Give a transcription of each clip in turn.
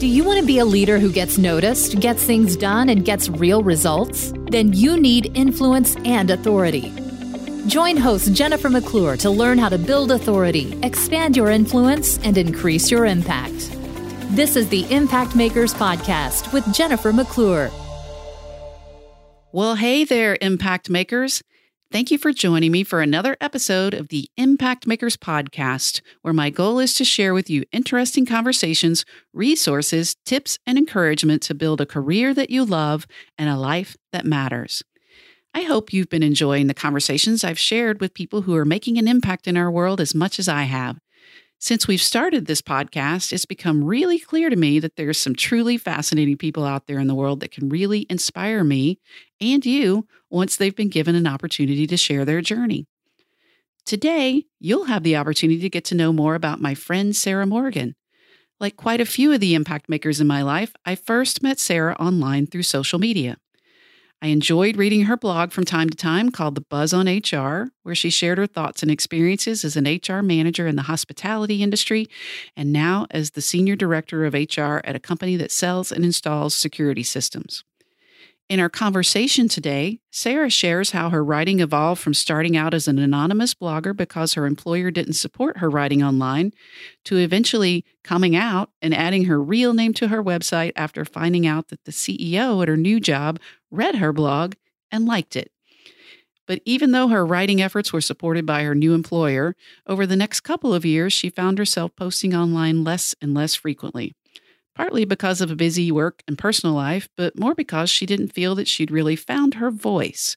Do you want to be a leader who gets noticed, gets things done, and gets real results? Then you need influence and authority. Join host Jennifer McClure to learn how to build authority, expand your influence, and increase your impact. This is the Impact Makers Podcast with Jennifer McClure. Well, hey there, Impact Makers. Thank you for joining me for another episode of the Impact Makers Podcast, where my goal is to share with you interesting conversations, resources, tips, and encouragement to build a career that you love and a life that matters. I hope you've been enjoying the conversations I've shared with people who are making an impact in our world as much as I have. Since we've started this podcast, it's become really clear to me that there's some truly fascinating people out there in the world that can really inspire me and you once they've been given an opportunity to share their journey. Today, you'll have the opportunity to get to know more about my friend Sarah Morgan. Like quite a few of the impact makers in my life, I first met Sarah online through social media. I enjoyed reading her blog from time to time called The Buzz on HR, where she shared her thoughts and experiences as an HR manager in the hospitality industry and now as the senior director of HR at a company that sells and installs security systems. In our conversation today, Sarah shares how her writing evolved from starting out as an anonymous blogger because her employer didn't support her writing online to eventually coming out and adding her real name to her website after finding out that the CEO at her new job read her blog and liked it. But even though her writing efforts were supported by her new employer, over the next couple of years, she found herself posting online less and less frequently partly because of a busy work and personal life, but more because she didn't feel that she'd really found her voice.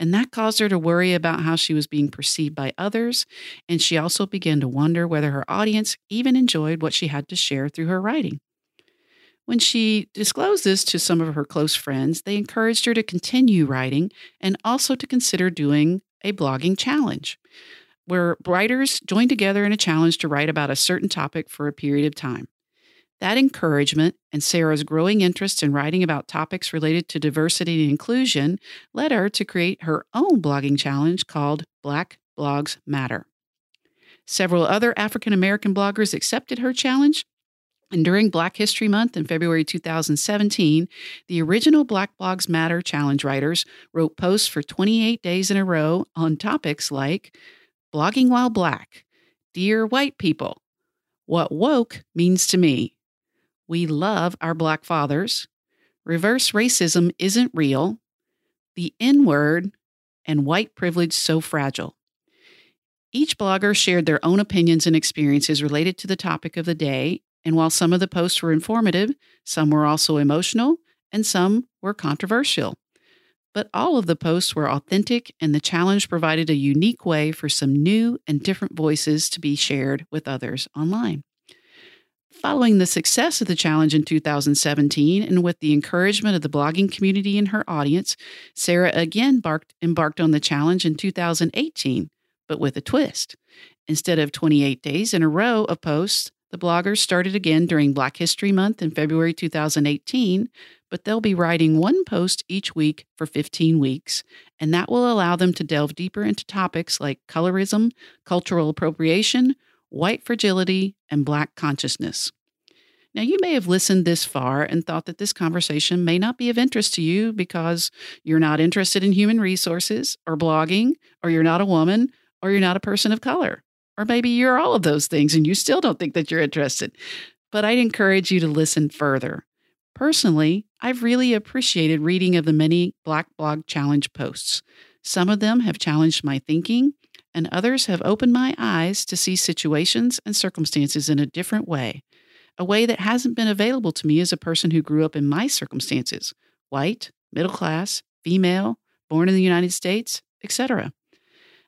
And that caused her to worry about how she was being perceived by others. And she also began to wonder whether her audience even enjoyed what she had to share through her writing. When she disclosed this to some of her close friends, they encouraged her to continue writing and also to consider doing a blogging challenge, where writers join together in a challenge to write about a certain topic for a period of time. That encouragement and Sarah's growing interest in writing about topics related to diversity and inclusion led her to create her own blogging challenge called Black Blogs Matter. Several other African American bloggers accepted her challenge. And during Black History Month in February 2017, the original Black Blogs Matter challenge writers wrote posts for 28 days in a row on topics like blogging while black, dear white people, what woke means to me, we love our Black fathers. Reverse racism isn't real. The N word and white privilege so fragile. Each blogger shared their own opinions and experiences related to the topic of the day, and while some of the posts were informative, some were also emotional, and some were controversial. But all of the posts were authentic, and the challenge provided a unique way for some new and different voices to be shared with others online. Following the success of the challenge in 2017 and with the encouragement of the blogging community and her audience, Sarah again barked, embarked on the challenge in 2018, but with a twist. Instead of 28 days in a row of posts, the bloggers started again during Black History Month in February 2018, but they'll be writing one post each week for 15 weeks, and that will allow them to delve deeper into topics like colorism, cultural appropriation, white fragility, and black consciousness. Now, you may have listened this far and thought that this conversation may not be of interest to you because you're not interested in human resources or blogging, or you're not a woman, or you're not a person of color. Or maybe you're all of those things and you still don't think that you're interested. But I'd encourage you to listen further. Personally, I've really appreciated reading of the many Black Blog Challenge posts. Some of them have challenged my thinking and others have opened my eyes to see situations and circumstances in a different way, a way that hasn't been available to me as a person who grew up in my circumstances white, middle class, female, born in the United States, etc.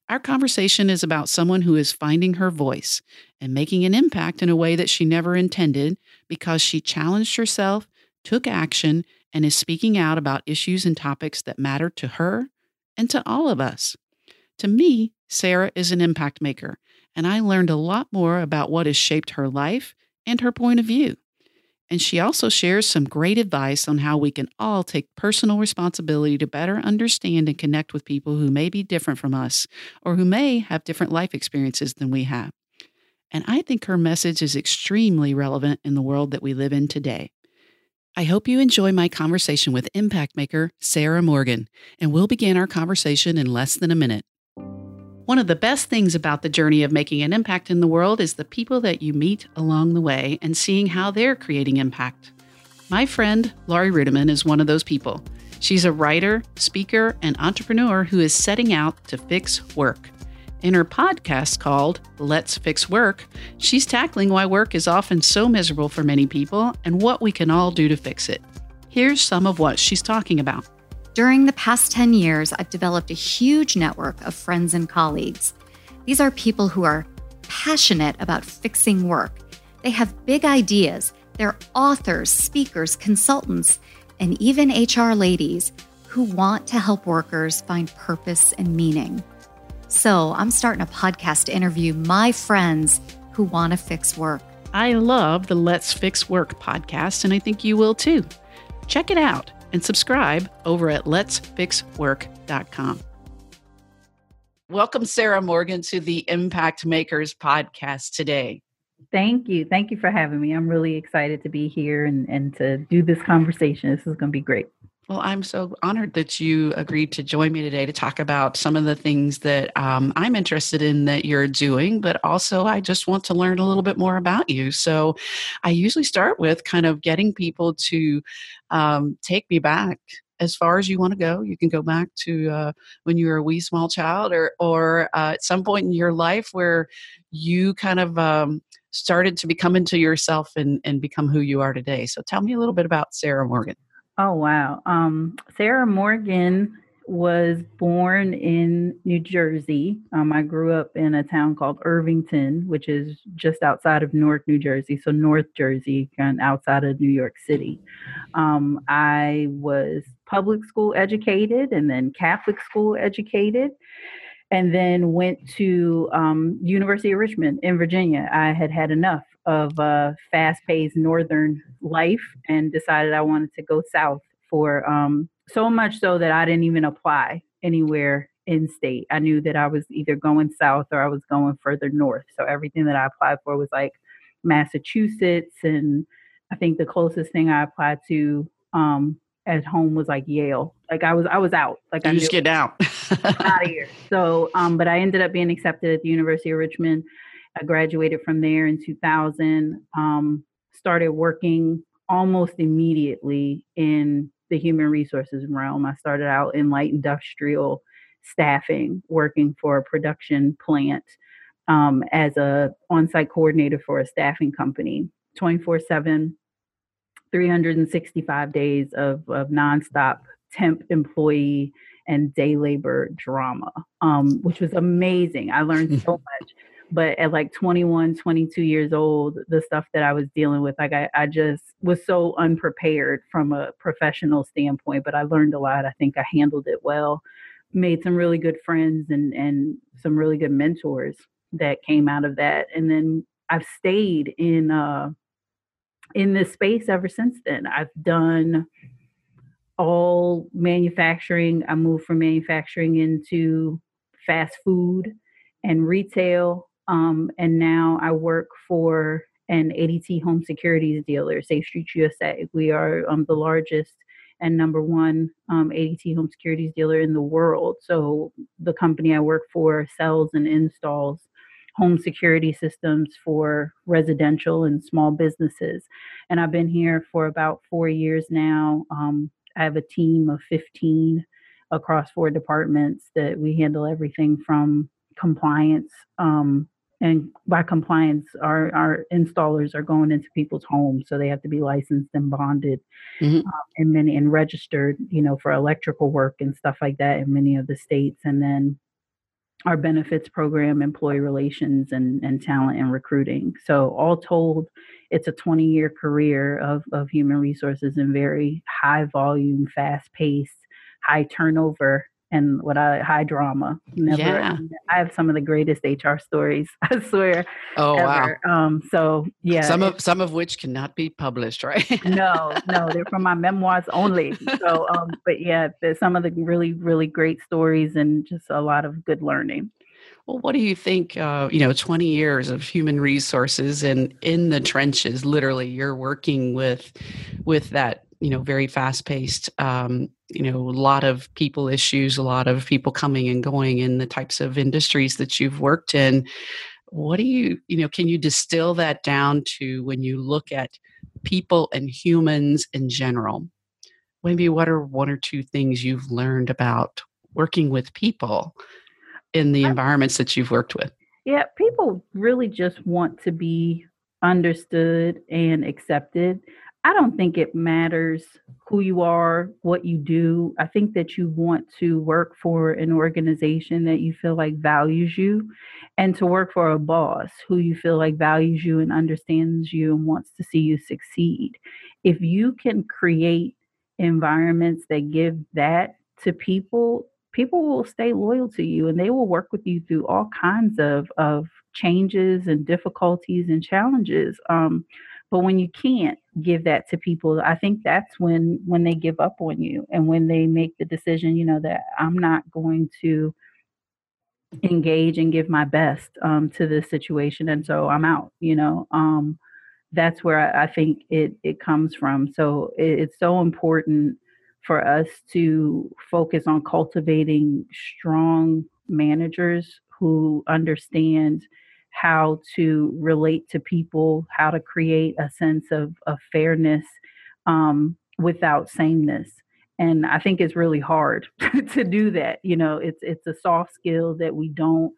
Our conversation is about someone who is finding her voice and making an impact in a way that she never intended because she challenged herself, took action, and is speaking out about issues and topics that matter to her and to all of us. To me, Sarah is an impact maker, and I learned a lot more about what has shaped her life and her point of view. And she also shares some great advice on how we can all take personal responsibility to better understand and connect with people who may be different from us or who may have different life experiences than we have. And I think her message is extremely relevant in the world that we live in today. I hope you enjoy my conversation with impact maker Sarah Morgan, and we'll begin our conversation in less than a minute. One of the best things about the journey of making an impact in the world is the people that you meet along the way and seeing how they're creating impact. My friend Laurie Ruettimann is one of those people. She's a writer, speaker, and entrepreneur who is setting out to fix work. In her podcast called Let's Fix Work, she's tackling why work is often so miserable for many people and what we can all do to fix it. Here's some of what she's talking about. During the past 10 years, I've developed a huge network of friends and colleagues. These are people who are passionate about fixing work. They have big ideas. They're authors, speakers, consultants, and even HR ladies who want to help workers find purpose and meaning. So I'm starting a podcast to interview my friends who want to fix work. I love the Let's Fix Work podcast, and I think you will too. Check it out and subscribe over at letsfixwork.com. Welcome, Sarah Morgan, to the Impact Makers podcast today. Thank you. Thank you for having me. I'm really excited to be here and, and to do this conversation. This is going to be great. Well, I'm so honored that you agreed to join me today to talk about some of the things that um, I'm interested in that you're doing, but also I just want to learn a little bit more about you. So I usually start with kind of getting people to um, take me back as far as you want to go. You can go back to uh, when you were a wee small child, or or uh, at some point in your life where you kind of um, started to become into yourself and and become who you are today. So tell me a little bit about Sarah Morgan. Oh, wow. Um, Sarah Morgan was born in New Jersey. Um, I grew up in a town called Irvington, which is just outside of Newark, New Jersey. So, North Jersey, of outside of New York City. Um, I was public school educated and then Catholic school educated and then went to um, University of Richmond in Virginia. I had had enough of uh, fast-paced northern life and decided I wanted to go south for um, so much so that I didn't even apply anywhere in state. I knew that I was either going south or I was going further north. So everything that I applied for was like Massachusetts, and I think the closest thing I applied to um, at home was like Yale. Like I was, I was out. Like you I just get out. out of here. So, um, but I ended up being accepted at the University of Richmond. I graduated from there in 2000. Um, started working almost immediately in the human resources realm. I started out in light industrial staffing, working for a production plant um, as a on-site coordinator for a staffing company, 24/7, 365 days of, of nonstop temp employee and day labor drama, um, which was amazing. I learned so much but at like 21 22 years old the stuff that i was dealing with like I, I just was so unprepared from a professional standpoint but i learned a lot. I think i handled it well made some really good friends and and some really good mentors that came out of that and then i've stayed in uh in this space ever since then. I've done all manufacturing. I moved from manufacturing into fast food and retail um, and now I work for an ADT home securities dealer, Safe Streets USA. We are um, the largest and number one um, ADT home securities dealer in the world. So the company I work for sells and installs home security systems for residential and small businesses. And I've been here for about four years now. Um, I have a team of 15 across four departments that we handle everything from compliance um, and by compliance our our installers are going into people's homes so they have to be licensed and bonded mm-hmm. um, and many and registered you know for electrical work and stuff like that in many of the states and then our benefits program employee relations and and talent and recruiting so all told it's a 20 year career of of human resources and very high volume fast paced high turnover and what I high drama. Never, yeah. I have some of the greatest HR stories. I swear. Oh ever. wow. Um. So yeah. Some of some of which cannot be published, right? no, no, they're from my memoirs only. So um. But yeah, there's some of the really really great stories and just a lot of good learning. Well, what do you think? Uh, you know, 20 years of human resources and in the trenches, literally, you're working with with that you know very fast paced um, you know a lot of people issues a lot of people coming and going in the types of industries that you've worked in. What do you you know can you distill that down to when you look at people and humans in general? Maybe what are one or two things you've learned about working with people in the environments that you've worked with? Yeah people really just want to be understood and accepted I don't think it matters who you are, what you do. I think that you want to work for an organization that you feel like values you and to work for a boss who you feel like values you and understands you and wants to see you succeed. If you can create environments that give that to people, people will stay loyal to you and they will work with you through all kinds of, of changes and difficulties and challenges. Um, but when you can't give that to people, I think that's when when they give up on you and when they make the decision, you know, that I'm not going to engage and give my best um, to this situation, and so I'm out. You know, um, that's where I, I, think it it comes from. So it, it's so important for us to focus on cultivating strong managers who understand how to relate to people, how to create a sense of, of fairness um, without sameness. And I think it's really hard to do that. You know, it's it's a soft skill that we don't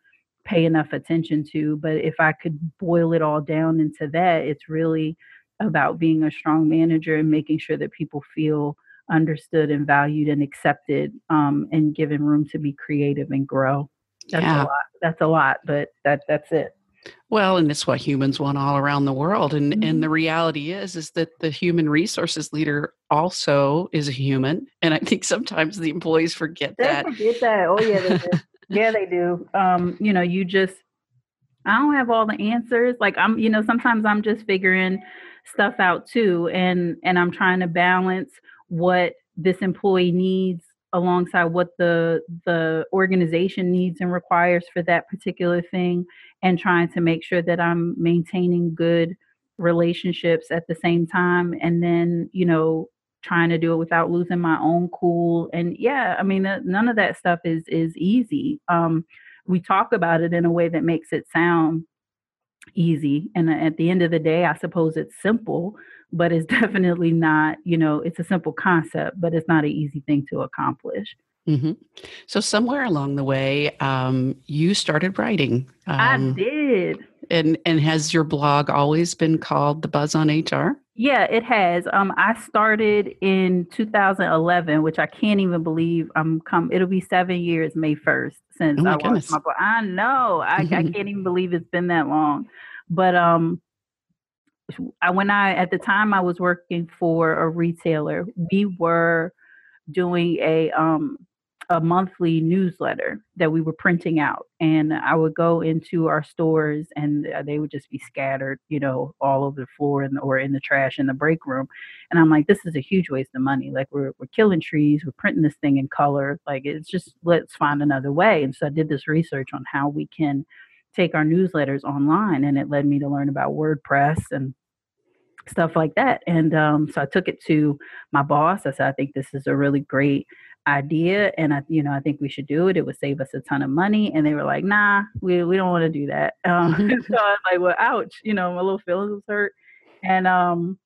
pay enough attention to. But if I could boil it all down into that, it's really about being a strong manager and making sure that people feel understood and valued and accepted um, and given room to be creative and grow. That's yeah. a lot. That's a lot, but that that's it. Well, and it's what humans want all around the world. And mm-hmm. and the reality is is that the human resources leader also is a human. And I think sometimes the employees forget they that. Forget that. Oh yeah, they do. yeah, they do. Um, you know, you just I don't have all the answers. Like I'm, you know, sometimes I'm just figuring stuff out too. And and I'm trying to balance what this employee needs alongside what the the organization needs and requires for that particular thing and trying to make sure that I'm maintaining good relationships at the same time and then you know trying to do it without losing my own cool and yeah i mean none of that stuff is is easy. Um we talk about it in a way that makes it sound easy and at the end of the day i suppose it's simple but it's definitely not you know it's a simple concept but it's not an easy thing to accomplish Mm-hmm. So somewhere along the way, um, you started writing. Um, I did. And and has your blog always been called The Buzz on HR? Yeah, it has. Um, I started in 2011, which I can't even believe. I'm come. It'll be seven years May 1st since oh I goodness. my blog. I know. I, I can't even believe it's been that long. But um, I when I at the time I was working for a retailer, we were doing a um a monthly newsletter that we were printing out. And i would go into our stores and uh, they would just be scattered you know all over the floor and or in the trash in the break room. And i'm like this is a huge waste of money. Like we're, we're killing trees we're printing this thing in color. Like it's just let's find another way. And so i did this research on how we can take our newsletters online and it led me to learn about wordpress and stuff like that and um, so i took it to my boss i said i think this is a really great idea and I, you know, I think we should do it. It would save us a ton of money. And they were like, nah, we, we don't want to do that. Um, so I was like, well, ouch, you know, my little feelings was hurt. And, um,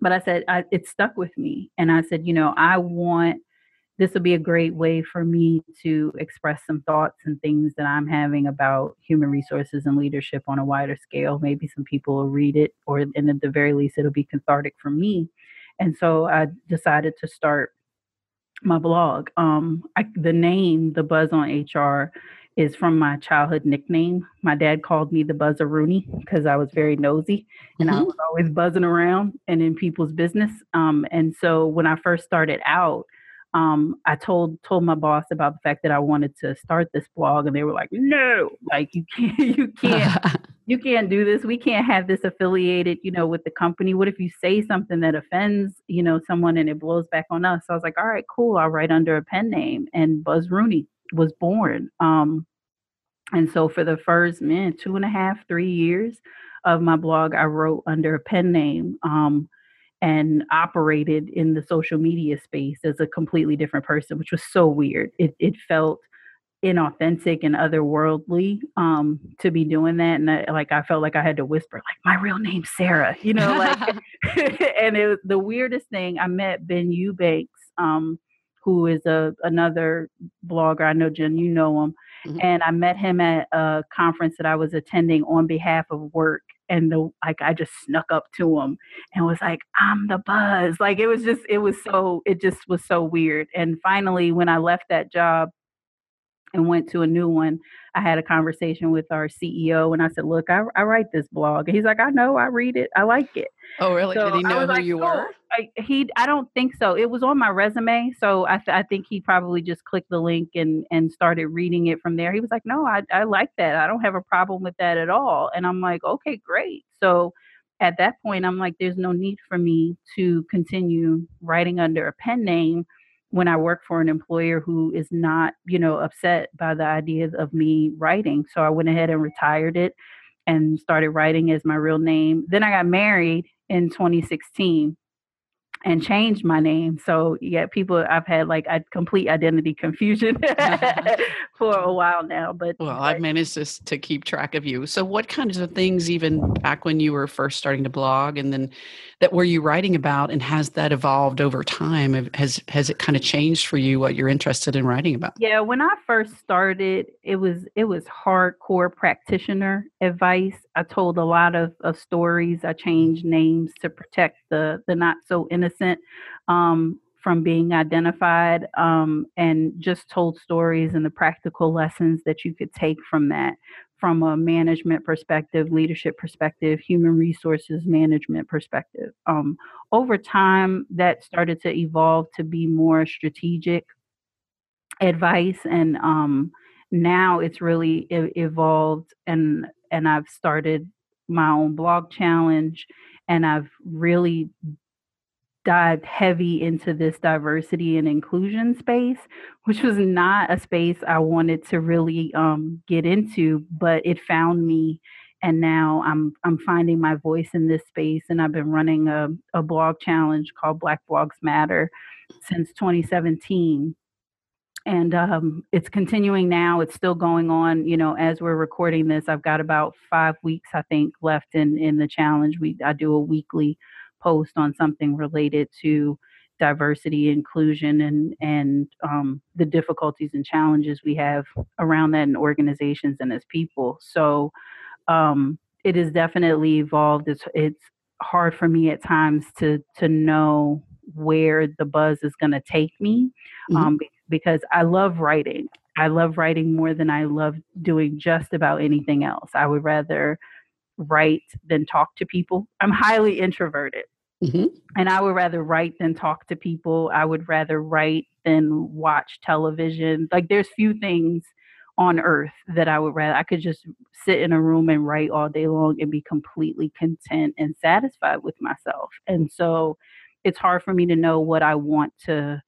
but I said, I, it stuck with me. And I said, you know, I want, this would be a great way for me to express some thoughts and things that I'm having about human resources and leadership on a wider scale. Maybe some people will read it, or and at the very least, it'll be cathartic for me. And so I decided to start my blog. Um, I, the name, the Buzz on HR, is from my childhood nickname. My dad called me the Buzzer Rooney because I was very nosy and mm-hmm. I was always buzzing around and in people's business. Um, and so when I first started out, um, I told told my boss about the fact that I wanted to start this blog, and they were like, "No, like you can't, you can't, you can't do this. We can't have this affiliated, you know, with the company. What if you say something that offends, you know, someone and it blows back on us?" So I was like, "All right, cool. I'll write under a pen name." And Buzz Rooney was born. Um, and so for the first man two and a half, three years of my blog, I wrote under a pen name. Um, and operated in the social media space as a completely different person, which was so weird. It it felt inauthentic and otherworldly um, to be doing that. And I, like I felt like I had to whisper, like my real name's Sarah, you know, like. and it was the weirdest thing. I met Ben Eubanks, um, who is a another blogger. I know Jen, you know him, mm-hmm. and I met him at a conference that I was attending on behalf of work. And the like, I just snuck up to him and was like, "I'm the buzz." Like it was just, it was so, it just was so weird. And finally, when I left that job, and went to a new one, I had a conversation with our CEO and I said, Look, I, I write this blog. And he's like, I know, I read it, I like it. Oh, really? So Did he know who like, you were? I, he, I don't think so. It was on my resume, so I, th- I think he probably just clicked the link and and started reading it from there. He was like, "No, I I like that. I don't have a problem with that at all." And I'm like, "Okay, great." So at that point, I'm like, "There's no need for me to continue writing under a pen name." When I work for an employer who is not, you know, upset by the ideas of me writing. So I went ahead and retired it and started writing as my real name. Then I got married in 2016 and changed my name. So yeah, people I've had like a complete identity confusion for a while now. But well, I've managed to to keep track of you. So what kinds of things even back when you were first starting to blog and then that were you writing about and has that evolved over time? Has has it kind of changed for you what you're interested in writing about? Yeah, when I first started, it was it was hardcore practitioner advice. I told a lot of, of stories. I changed names to protect the the not so innocent innocent um, from being identified um, and just told stories and the practical lessons that you could take from that from a management perspective, leadership perspective, human resources management perspective. Um, over time, that started to evolve to be more strategic advice, and um, now it's really e- evolved. and And I've started my own blog challenge, and I've really dived heavy into this diversity and inclusion space, which was not a space I wanted to really um, get into, but it found me. And now I'm I'm finding my voice in this space, and I've been running a, a blog challenge called Black Blogs Matter since 2017 and um, it's continuing now. It's still going on. You know, as we're recording this, I've got about five weeks, I think, left in in the challenge. We I do a weekly post on something related to diversity, inclusion, and and um, the difficulties and challenges we have around that in organizations and as people. So um, it has definitely evolved. It's it's hard for me at times to to know where the buzz is going to take me mm-hmm. um, because I love writing. I love writing more than I love doing just about anything else. I would rather write than talk to people. I'm highly introverted. Mm-hmm. And I would rather write than talk to people. I would rather write than watch television. Like there's few things on earth that I would rather I could just sit in a room and write all day long and be completely content and satisfied with myself. And so it's hard for me to know what I want to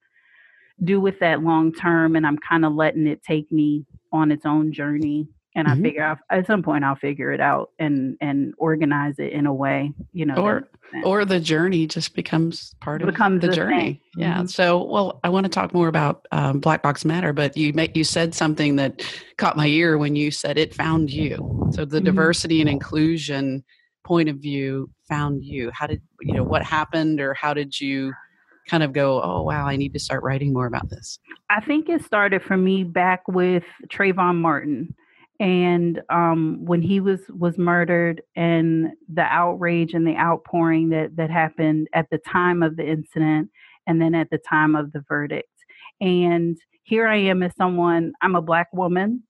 do with that long term and I'm kind of letting it take me on its own journey and mm-hmm. I figure out, at some point I'll figure it out and and organize it in a way, you know. Or or the journey just becomes part of becomes the, the journey. Yeah. Mm-hmm. So, well, I want to talk more about um, Black Blogs Matter, but you make you said something that caught my ear when you said it found you. So the mm-hmm. diversity and inclusion point of view found you. How did you know what happened, or how did you? kind of go, oh wow, I need to start writing more about this? I think it started for me back with Trayvon Martin and um, when he was was murdered and the outrage and the outpouring that that happened at the time of the incident and then at the time of the verdict. And here i am as someone i'm a black woman.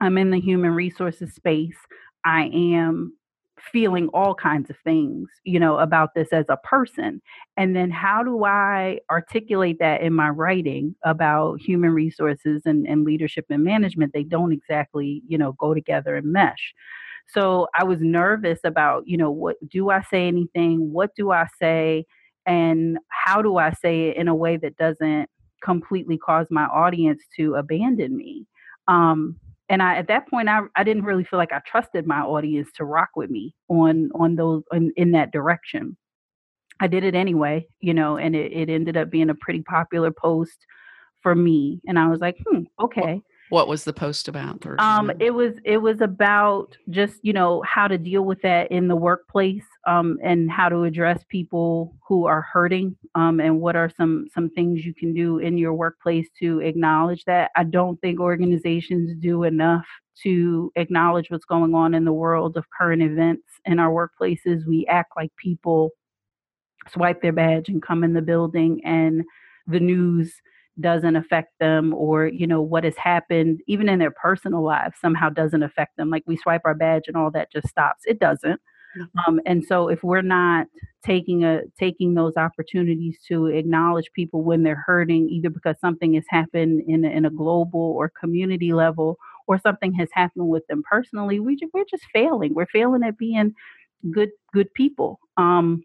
I'm in the human resources space. I am feeling all kinds of things, you know, about this as a person. And then how do I articulate that in my writing about human resources and, and leadership and management? They don't exactly, you know, go together and mesh. So I was nervous about, you know, what do I say anything? What do I say? And how do I say it in a way that doesn't completely cause my audience to abandon me? Um, and I at that point I, I didn't really feel like I trusted my audience to rock with me on on those in, in that direction. I did it anyway, you know, and it, it ended up being a pretty popular post for me. And I was like, hmm, okay. What was the post about? Um, it was it was about just you know how to deal with that in the workplace, um, and how to address people who are hurting, um, and what are some some things you can do in your workplace to acknowledge that. I don't think organizations do enough to acknowledge what's going on in the world of current events in our workplaces. We act like people swipe their badge and come in the building, and the news doesn't affect them or you know what has happened even in their personal lives somehow doesn't affect them like we swipe our badge and all that just stops. It doesn't. Mm-hmm. um, and so if we're not taking a taking those opportunities to acknowledge people when they're hurting either because something has happened in a, in a global or community level or something has happened with them personally we we're just failing. We're failing at being good good people. Um,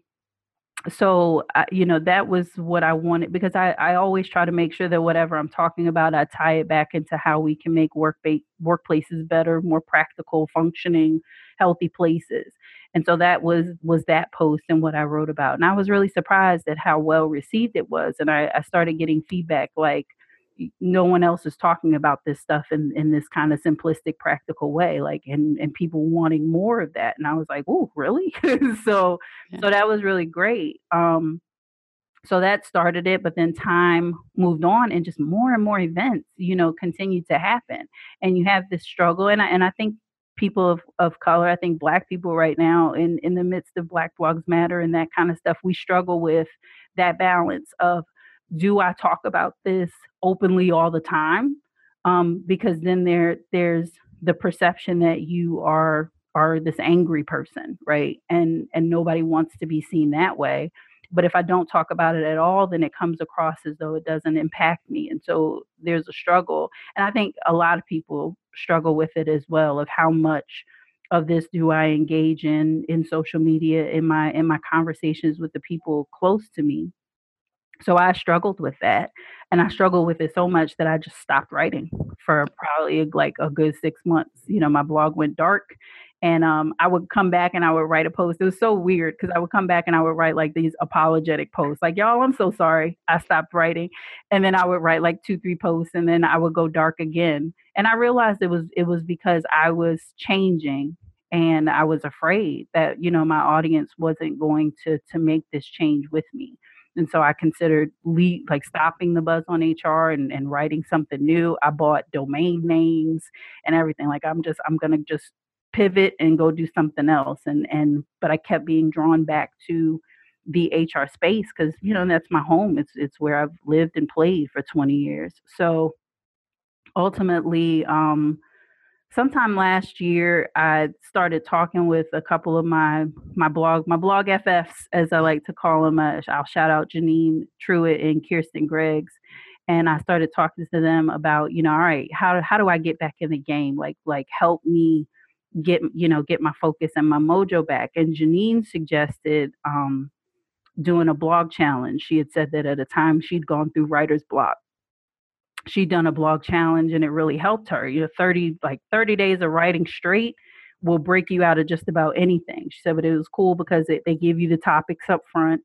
so uh, you know that was what i wanted because I, I always try to make sure that whatever i'm talking about i tie it back into how we can make work ba- workplaces better more practical functioning healthy places. And so that was was that post and what i wrote about. And i was really surprised at how well received it was and i, I started getting feedback like no one else is talking about this stuff in, in this kind of simplistic practical way like and and people wanting more of that and i was like oh really so yeah. so that was really great um so that started it but then time moved on and just more and more events you know continued to happen and you have this struggle and I, and I think people of, of color i think black people right now in in the midst of black blogs matter and that kind of stuff we struggle with that balance of do I talk about this openly all the time? Um, because then there there's the perception that you are are this angry person, right? And and nobody wants to be seen that way. But if I don't talk about it at all, then it comes across as though it doesn't impact me. And so there's a struggle. And I think a lot of people struggle with it as well of how much of this do I engage in in social media in my in my conversations with the people close to me so I struggled with that. And I struggled with it so much that I just stopped writing for probably like a good six months. You know, my blog went dark and um, I would come back and I would write a post. It was so weird because I would come back and I would write like these apologetic posts, like "Y'all, I'm so sorry, I stopped writing," and then I would write like two, three posts, and then I would go dark again. And I realized it was it was because I was changing, and I was afraid that you know my audience wasn't going to to make this change with me. And so I considered like stopping the buzz on HR and, and writing something new. I bought domain names and everything. Like I'm just, I'm going to just pivot and go do something else. And, and, but I kept being drawn back to the HR space because, you know, that's my home. It's, it's where I've lived and played for 20 years. So ultimately, um, sometime last year i started talking with a couple of my my blog my blog ffs as i like to call them uh, i'll shout out janine truitt and kirsten greggs and i started talking to them about you know all right how, how do i get back in the game? Like like help me get you know get my focus and my mojo back. And janine suggested um doing a blog challenge. She had said that at a time she'd gone through writer's block she'd done a blog challenge and it really helped her. You know, 30 like 30 days of writing straight will break you out of just about anything. She said, but it was cool because it, they give you the topics up front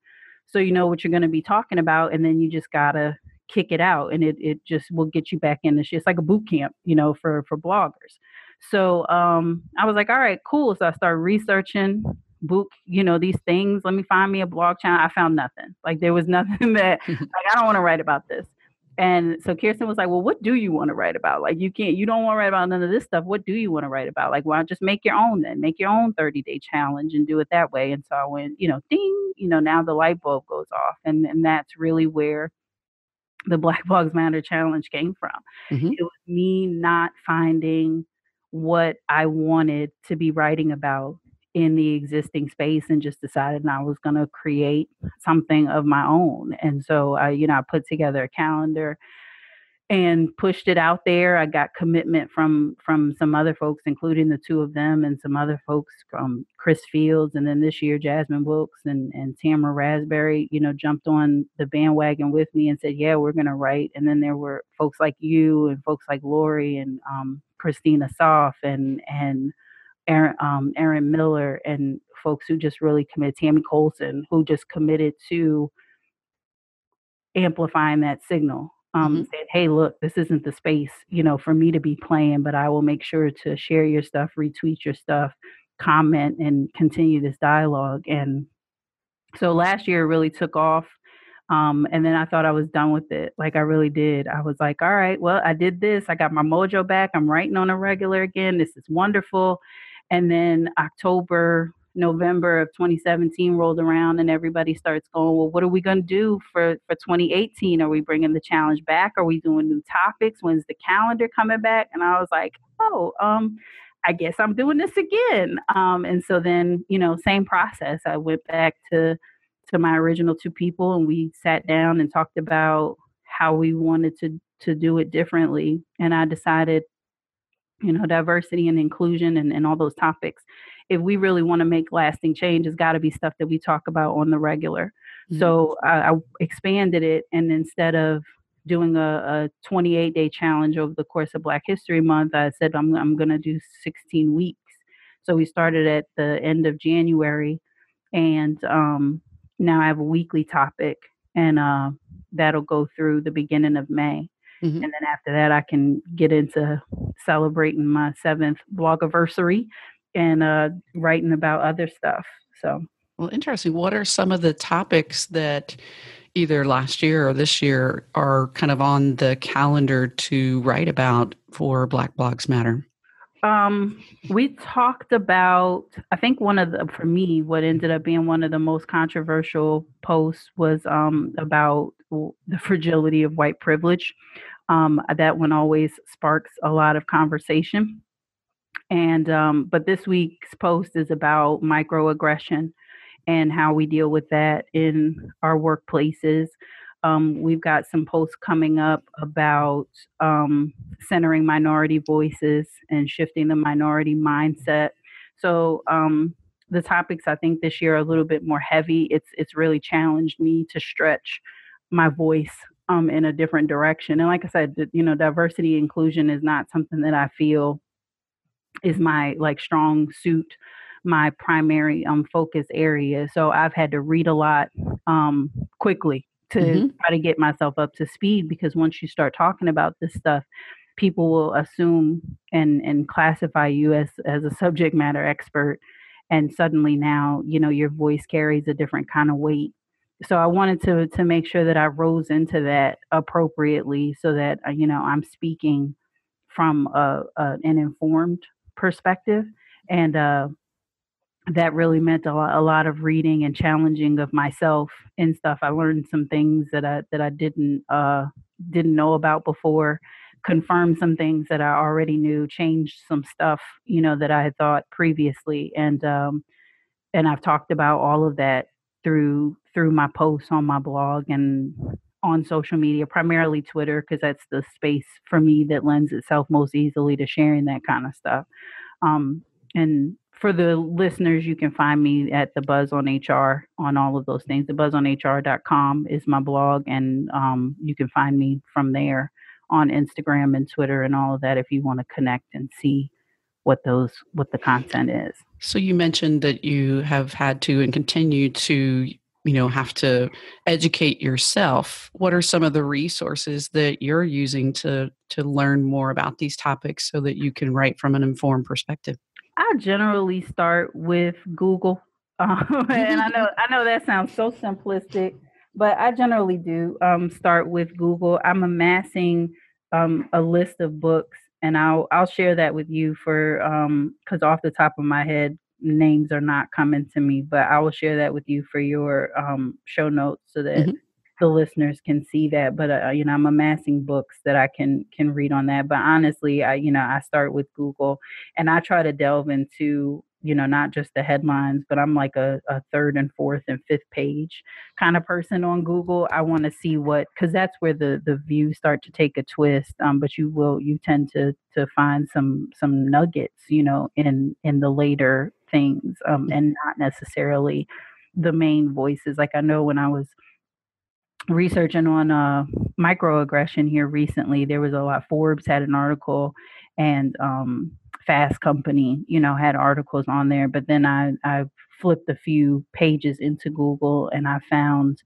so you know what you're going to be talking about and then you just gotta kick it out and it, it just will get you back in the shit. It's like a boot camp, you know, for for bloggers. So um I was like, all right, cool. So I started researching book, you know, these things. Let me find me a blog channel. I found nothing. Like there was nothing that like I don't want to write about this. And so Kirsten was like, Well, what do you want to write about? Like, you can't, you don't want to write about none of this stuff. What do you want to write about? Like, why not just make your own then? Make your own 30 day challenge and do it that way. And so I went, you know, ding, you know, now the light bulb goes off. And, and that's really where the Black Blogs Matter challenge came from. Mm-hmm. It was me not finding what I wanted to be writing about in the existing space and just decided I was going to create something of my own. And so I, you know, I put together a calendar and pushed it out there. I got commitment from from some other folks, including the two of them and some other folks from Chris Fields, and then this year Jasmine Wilkes and and Tamara Rasberry, you know, jumped on the bandwagon with me and said, "Yeah, we're to write." And then there were folks like you and folks like Laurie and um, Christina Soff and and Aaron, um, Aaron Miller and folks who just really committed, Tammy Colson, who just committed to amplifying that signal. Um, Mhm. said, "Hey, look, this isn't the space, you know, for me to be playing, but I will make sure to share your stuff, retweet your stuff, comment, and continue this dialogue." And so last year really took off. Um, and then I thought I was done with it. Like I really did. I was like, all right, well, I did this. I got my mojo back. I'm writing on a regular again. This is wonderful. And then October, November of 2017 rolled around and everybody starts going, well, what are we going to do for, for 2018? Are we bringing the challenge back? Are we doing new topics? When's the calendar coming back? And I was like, oh, um, I guess I'm doing this again. Um, and so then, you know, same process. I went back to to my original two people and we sat down and talked about how we wanted to to do it differently and i decided you know diversity and inclusion and, and all those topics if we really want to make lasting change it's got to be stuff that we talk about on the regular Mhm. so I, I expanded it and instead of doing a, a 28 day challenge over the course of black history month i said i'm, I'm going to do 16 weeks so we started at the end of january and um, now I have a weekly topic, and uh, that'll go through the beginning of May. Mhm. And then after that, I can get into celebrating my seventh blogiversary and uh, writing about other stuff. So, Well, interesting. What are some of the topics that either last year or this year are kind of on the calendar to write about for Black Blogs Matter? um, we talked about, I think one of the, for me, what ended up being one of the most controversial posts was um, about the fragility of white privilege. Um, that one always sparks a lot of conversation. And um, but this week's post is about microaggression and how we deal with that in our workplaces. Um, we've got some posts coming up about um, centering minority voices and shifting the minority mindset. So um, the topics I think this year are a little bit more heavy. It's it's really challenged me to stretch my voice um, in a different direction. And like I said, you know, diversity inclusion is not something that I feel is my like strong suit, my primary um focus area. So I've had to read a lot um quickly to Mhm. try to get myself up to speed because once you start talking about this stuff, people will assume and and classify you as as a subject matter expert and suddenly now, you know, your voice carries a different kind of weight. So I wanted to to make sure that I rose into that appropriately so that uh, you know, I'm speaking from a, a an informed perspective and uh that really meant a lot, a lot of reading and challenging of myself and stuff. I learned some things that I that I didn't uh, didn't know about before, confirmed some things that I already knew, changed some stuff you know that I had thought previously, and um, and I've talked about all of that through through my posts on my blog and on social media, primarily Twitter, because that's the space for me that lends itself most easily to sharing that kind of stuff. Um, and for the listeners, you can find me at the Buzz on HR on all of those things. The buzzonhr.com is my blog, and um, you can find me from there on Instagram and Twitter and all of that if you want to connect and see what those what the content is. So you mentioned that you have had to and continue to, you know, have to educate yourself. What are some of the resources that you're using to to learn more about these topics so that you can write from an informed perspective? I generally start with Google, um, and I know I know that sounds so simplistic, but I generally do um, start with Google. I'm amassing um, a list of books, and I'll I'll share that with you for because off the top of my head, names are not coming to me, but I will share that with you for your um, show notes so that Mhm. the listeners can see that. But uh, you know, I'm amassing books that I can can read on that. But honestly, I you know I start with Google, and I try to delve into you know not just the headlines, but I'm like a, a third and fourth and fifth page kind of person on Google. I want to see what because that's where the the views start to take a twist. Um, but you will you tend to to find some some nuggets, you know, in in the later things, um, and not necessarily the main voices. Like I know when I was researching on uh, microaggression here recently, there was a lot. Forbes had an article, and um, Fast Company, you know, had articles on there. But then I I flipped a few pages into Google and I found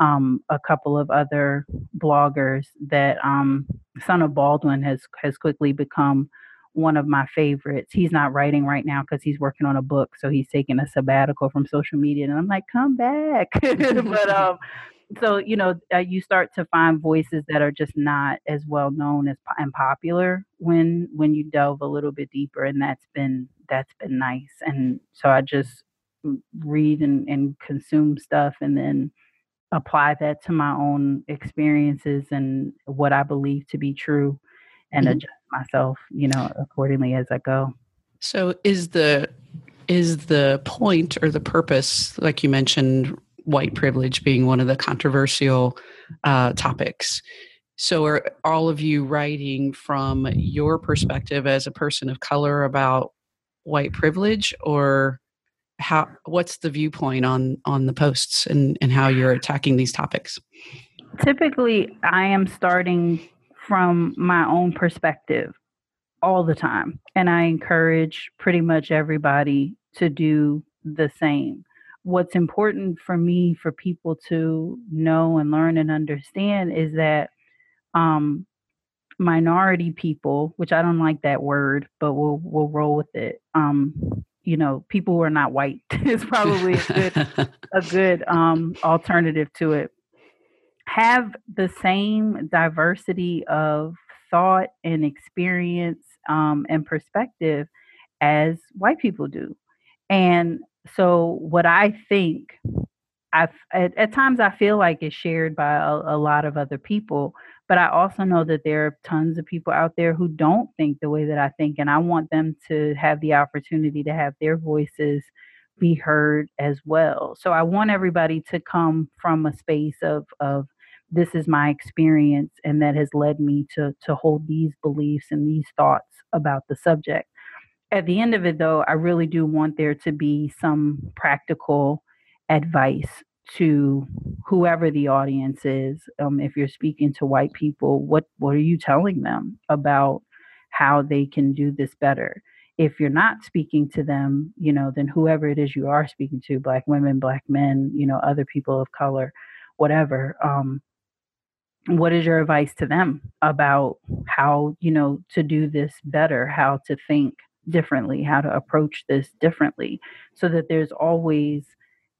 um, a couple of other bloggers that um, Son of Baldwin has has quickly become one of my favorites. He's not writing right now because he's working on a book, so he's taking a sabbatical from social media. And I'm like, come back. but um, so you know, uh, you start to find voices that are just not as well known as and popular when when you delve a little bit deeper, and that's been that's been nice. And so I just read and, and consume stuff, and then apply that to my own experiences and what I believe to be true and mm-hmm. adjust myself, you know, accordingly as I go. So is the is the point or the purpose, like you mentioned, white privilege being one of the controversial uh, topics. So are all of you writing from your perspective as a person of color about white privilege or how what's the viewpoint on on the posts and and how you're attacking these topics typically i am starting from my own perspective all the time and i encourage pretty much everybody to do the same what's important for me for people to know and learn and understand is that um, minority people, which I don't like that word, but we'll we'll roll with it. Um, you know, people who are not white is probably a good a good um, alternative to it. Have the same diversity of thought and experience um, and perspective as white people do, and so what I think, I at, at times I feel like is shared by a, a lot of other people but I also know that there are tons of people out there who don't think the way that I think, and I want them to have the opportunity to have their voices be heard as well. So I want everybody to come from a space of of this is my experience and that has led me to to hold these beliefs and these thoughts about the subject. At the end of it though, I really do want there to be some practical advice to whoever the audience is um, if you're speaking to white people what what are you telling them about how they can do this better if you're not speaking to them you know then whoever it is you are speaking to black women black men you know other people of color whatever um, what is your advice to them about how you know to do this better how to think differently how to approach this differently so that there's always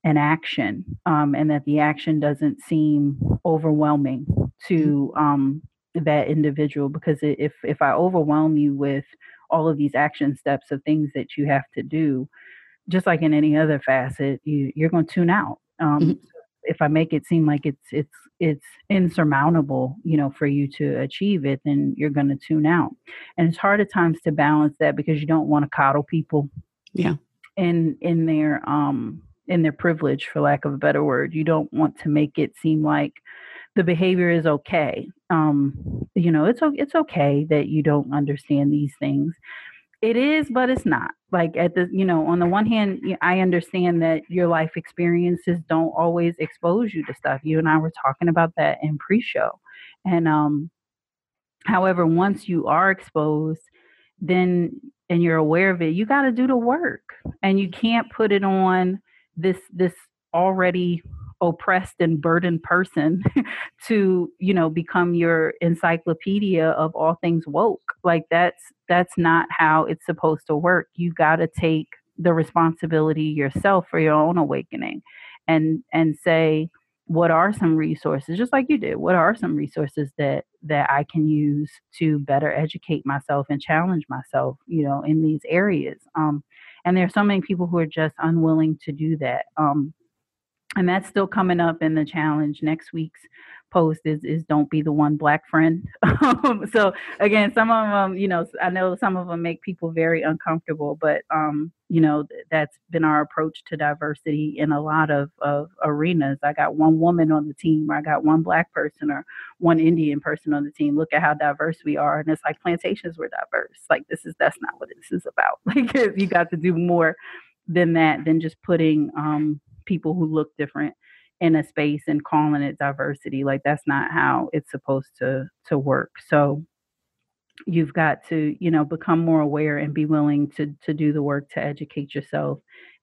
an action um, and that the action doesn't seem overwhelming to mm-hmm. um, that individual because if if i overwhelm you with all of these action steps of things that you have to do just like in any other facet you you're going to tune out um, mm-hmm. If i make it seem like it's it's it's insurmountable you know for you to achieve it then you're going to tune out and it's hard at times to balance that because you don't want to coddle people yeah in in their um in their privilege, for lack of a better word. You don't want to make it seem like the behavior is okay. Um, you know, it's it's okay that you don't understand these things. It is, but it's not. Like at the, you know, on the one hand, I understand that your life experiences don't always expose you to stuff. You and I were talking about that in pre-show, and um, however, once you are exposed, then and you're aware of it, you got to do the work, and you can't put it on this this already oppressed and burdened person to you know become your encyclopedia of all things woke. Like that's that's not how it's supposed to work. You got to take the responsibility yourself for your own awakening and and say what are some resources just like you did what are some resources that that i can use to better educate myself and challenge myself you know in these areas? Um and there are so many people who are just unwilling to do that. Um, and that's still coming up in the challenge next week's post is is don't be the one black friend. So again some of them you know i know some of them make people very uncomfortable but um you know that's been our approach to diversity in a lot of of arenas. I got one woman on the team or i got one black person or one indian person on the team. Look at how diverse we are and it's like plantations were diverse. Like this is that's not what this is about. Like you got to do more than that than just putting um people who look different in a space and calling it diversity like that's not how it's supposed to to work. So you've got to you know become more aware and be willing to to do the work to educate yourself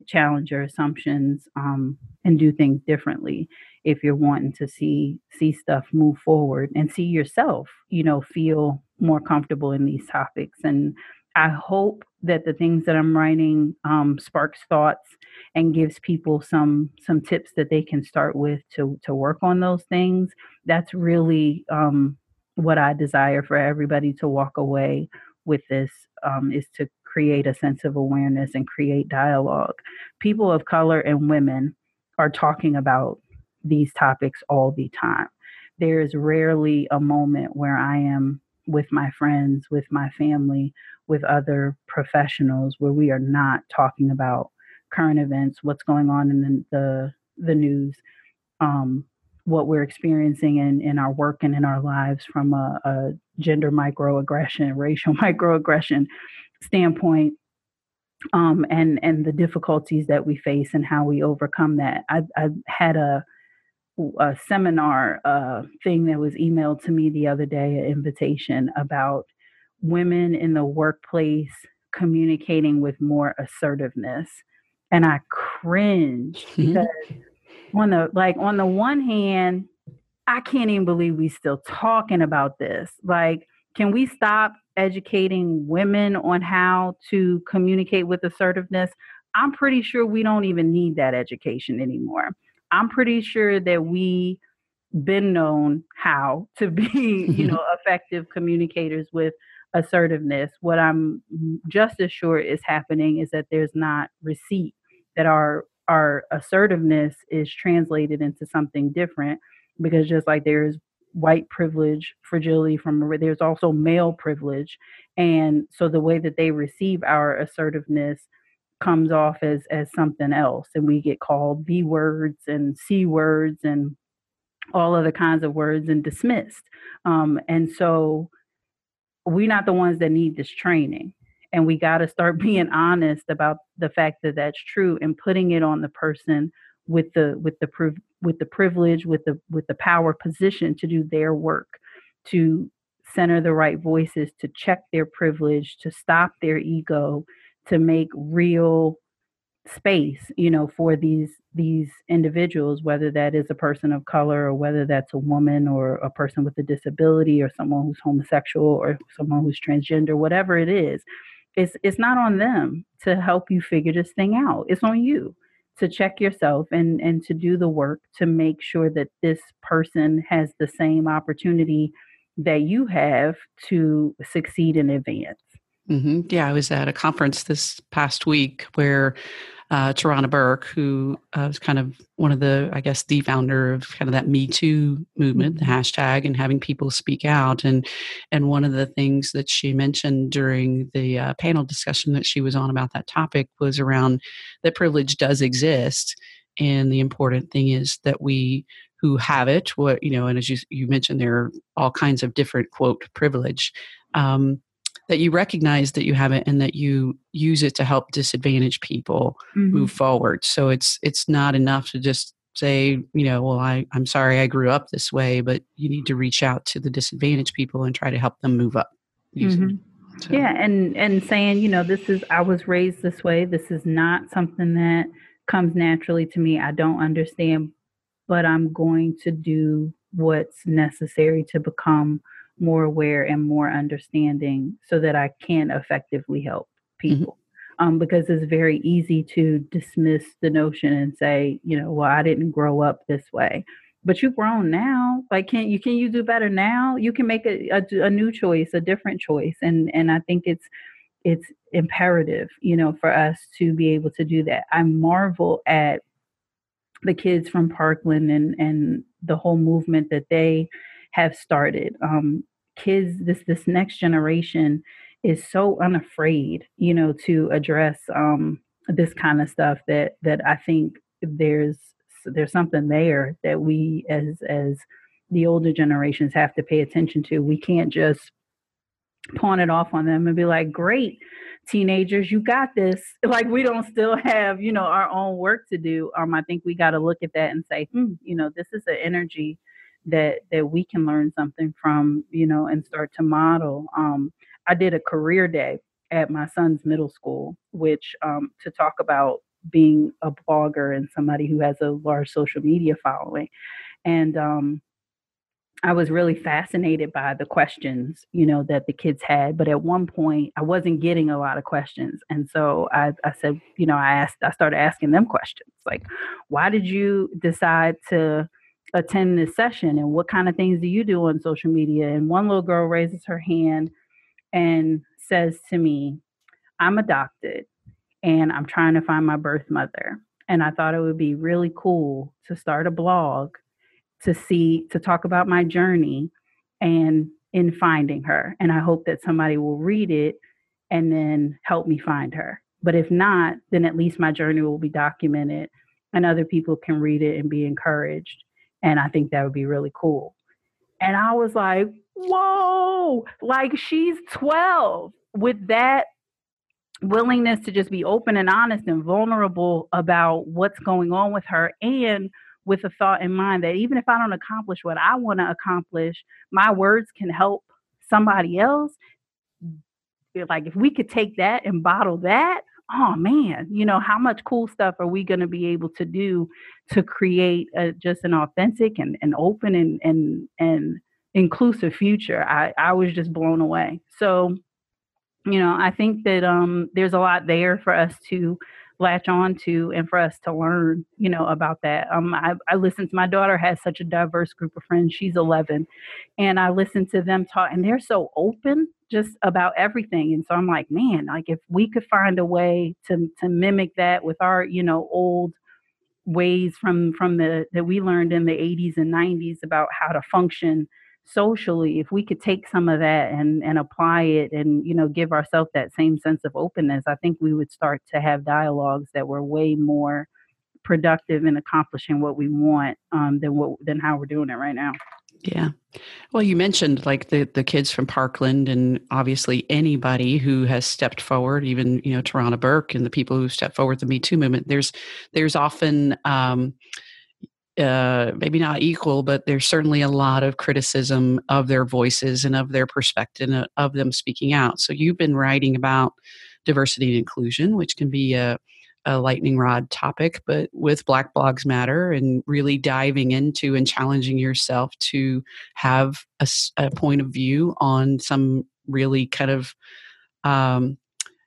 challenge your assumptions um, and do things differently if you're wanting to see see stuff move forward and see yourself you know feel more comfortable in these topics. And i hope that the things that i'm writing um, sparks thoughts and gives people some some tips that they can start with to to work on those things that's really um, what I desire for everybody to walk away with this um, is to create a sense of awareness and create dialogue. People of color and women are talking about these topics all the time. There is rarely a moment where I am with my friends, with my family, with other professionals where we are not talking about current events, what's going on in the the, the news, um, what we're experiencing in, in our work and in our lives from a, a gender microaggression, racial microaggression standpoint, um, and and the difficulties that we face and how we overcome that. I, I had a a seminar uh, thing that was emailed to me the other day, an invitation about women in the workplace communicating with more assertiveness, and I cringed mm-hmm. because on the like on the one hand, I can't even believe we still talking about this. Like, can we stop educating women on how to communicate with assertiveness? I'm pretty sure we don't even need that education anymore. I'm pretty sure that we been known how to be, you know, effective communicators with assertiveness. What I'm just as sure is happening is that there's not receipt that our our assertiveness is translated into something different because just like there's white privilege fragility from there's also male privilege and so the way that they receive our assertiveness comes off as as something else and we get called b words and c words and all other kinds of words and dismissed um, and so we're not the ones that need this training. And we got to start being honest about the fact that that's true and putting it on the person with the with the with the privilege with the with the power position to do their work to center the right voices to check their privilege to stop their ego to make real space you know for these these individuals whether that is a person of color or whether that's a woman or a person with a disability or someone who's homosexual or someone who's transgender whatever it is it's it's not on them to help you figure this thing out. It's on you to check yourself and and to do the work to make sure that this person has the same opportunity that you have to succeed in advance mm-hmm. yeah i was at a conference this past week where uh, Tarana Burke, who uh, was kind of one of the, I guess, the founder of kind of that Me Too movement, mm-hmm. the hashtag, and having people speak out. And and one of the things that she mentioned during the uh, panel discussion that she was on about that topic was around that privilege does exist, and the important thing is that we who have it, what you know, and as you you mentioned, there are all kinds of different quote privilege. Um, that you recognize that you have it and that you use it to help disadvantaged people mm-hmm. move forward so it's it's not enough to just say you know well I, i'm sorry i grew up this way but you need to reach out to the disadvantaged people and try to help them move up mm-hmm. so. yeah and and saying you know this is i was raised this way this is not something that comes naturally to me i don't understand but i'm going to do what's necessary to become more aware and more understanding so that I can effectively help mm-hmm. people. Mm-hmm. Um, because it's very easy to dismiss the notion and say, you know, well, I didn't grow up this way. But you've grown now. Like, can you can you do better now? You can make a, a, a new choice, a different choice, and and I think it's it's imperative, you know, for us to be able to do that. I marvel at the kids from Parkland and and the whole movement that they have started. Um, kids, this this next generation is so unafraid, you know, to address um, this kind of stuff that that I think there's there's something there that we as as the older generations have to pay attention to. We can't just pawn it off on them and be like, "Great, teenagers, you got this." Like we don't still have, you know, our own work to do. Um, I think we got to look at that and say, "Hmm, you know, this is an energy that that we can learn something from, you know, and start to model. Um, I did a career day at my son's middle school, which um, to talk about being a blogger and somebody who has a large social media following, and um, I was really fascinated by the questions, you know, that the kids had. But at one point, I wasn't getting a lot of questions, and so I, I said, you know, I asked, I started asking them questions like, why did you decide to attend this session, and what kind of things do you do on social media? And one little girl raises her hand and says to me, I'm adopted, and I'm trying to find my birth mother, and I thought it would be really cool to start a blog to see to talk about my journey and in finding her. And i hope that somebody will read it and then help me find her. But if not then at least my journey will be documented and other people can read it and be encouraged and i think that would be really cool. And i was like whoa! Like she's 12 with that willingness to just be open and honest and vulnerable about what's going on with her and with the thought in mind that even if I don't accomplish what I want to accomplish, my words can help somebody else. Like if we could take that and bottle that, oh man, you know, how much cool stuff are we going to be able to do to create a, just an authentic and, and open and, and, and inclusive future? I, I was just blown away. So, you know, I think that um, there's a lot there for us to latch on to and for us to learn, you know, about that. Um, I, I listen to my daughter has such a diverse group of friends. She's 11, and I listen to them talk, and they're so open just about everything. And so I'm like, man, like if we could find a way to to mimic that with our, you know, old ways from from the that we learned in the 80s and 90s about how to function socially if we could take some of that and and apply it and you know give ourselves that same sense of openness i think we would start to have dialogues that were way more productive in accomplishing what we want um, than what than how we're doing it right now yeah well you mentioned like the the kids from parkland and obviously anybody who has stepped forward even you know tarana burke and the people who stepped forward the me too movement there's there's often um, uh, maybe not equal, but there's certainly a lot of criticism of their voices and of their perspective and uh, of them speaking out. So you've been writing about diversity and inclusion, which can be a, a lightning rod topic, but with Black Blogs Matter and really diving into and challenging yourself to have a, a point of view on some really kind of, um,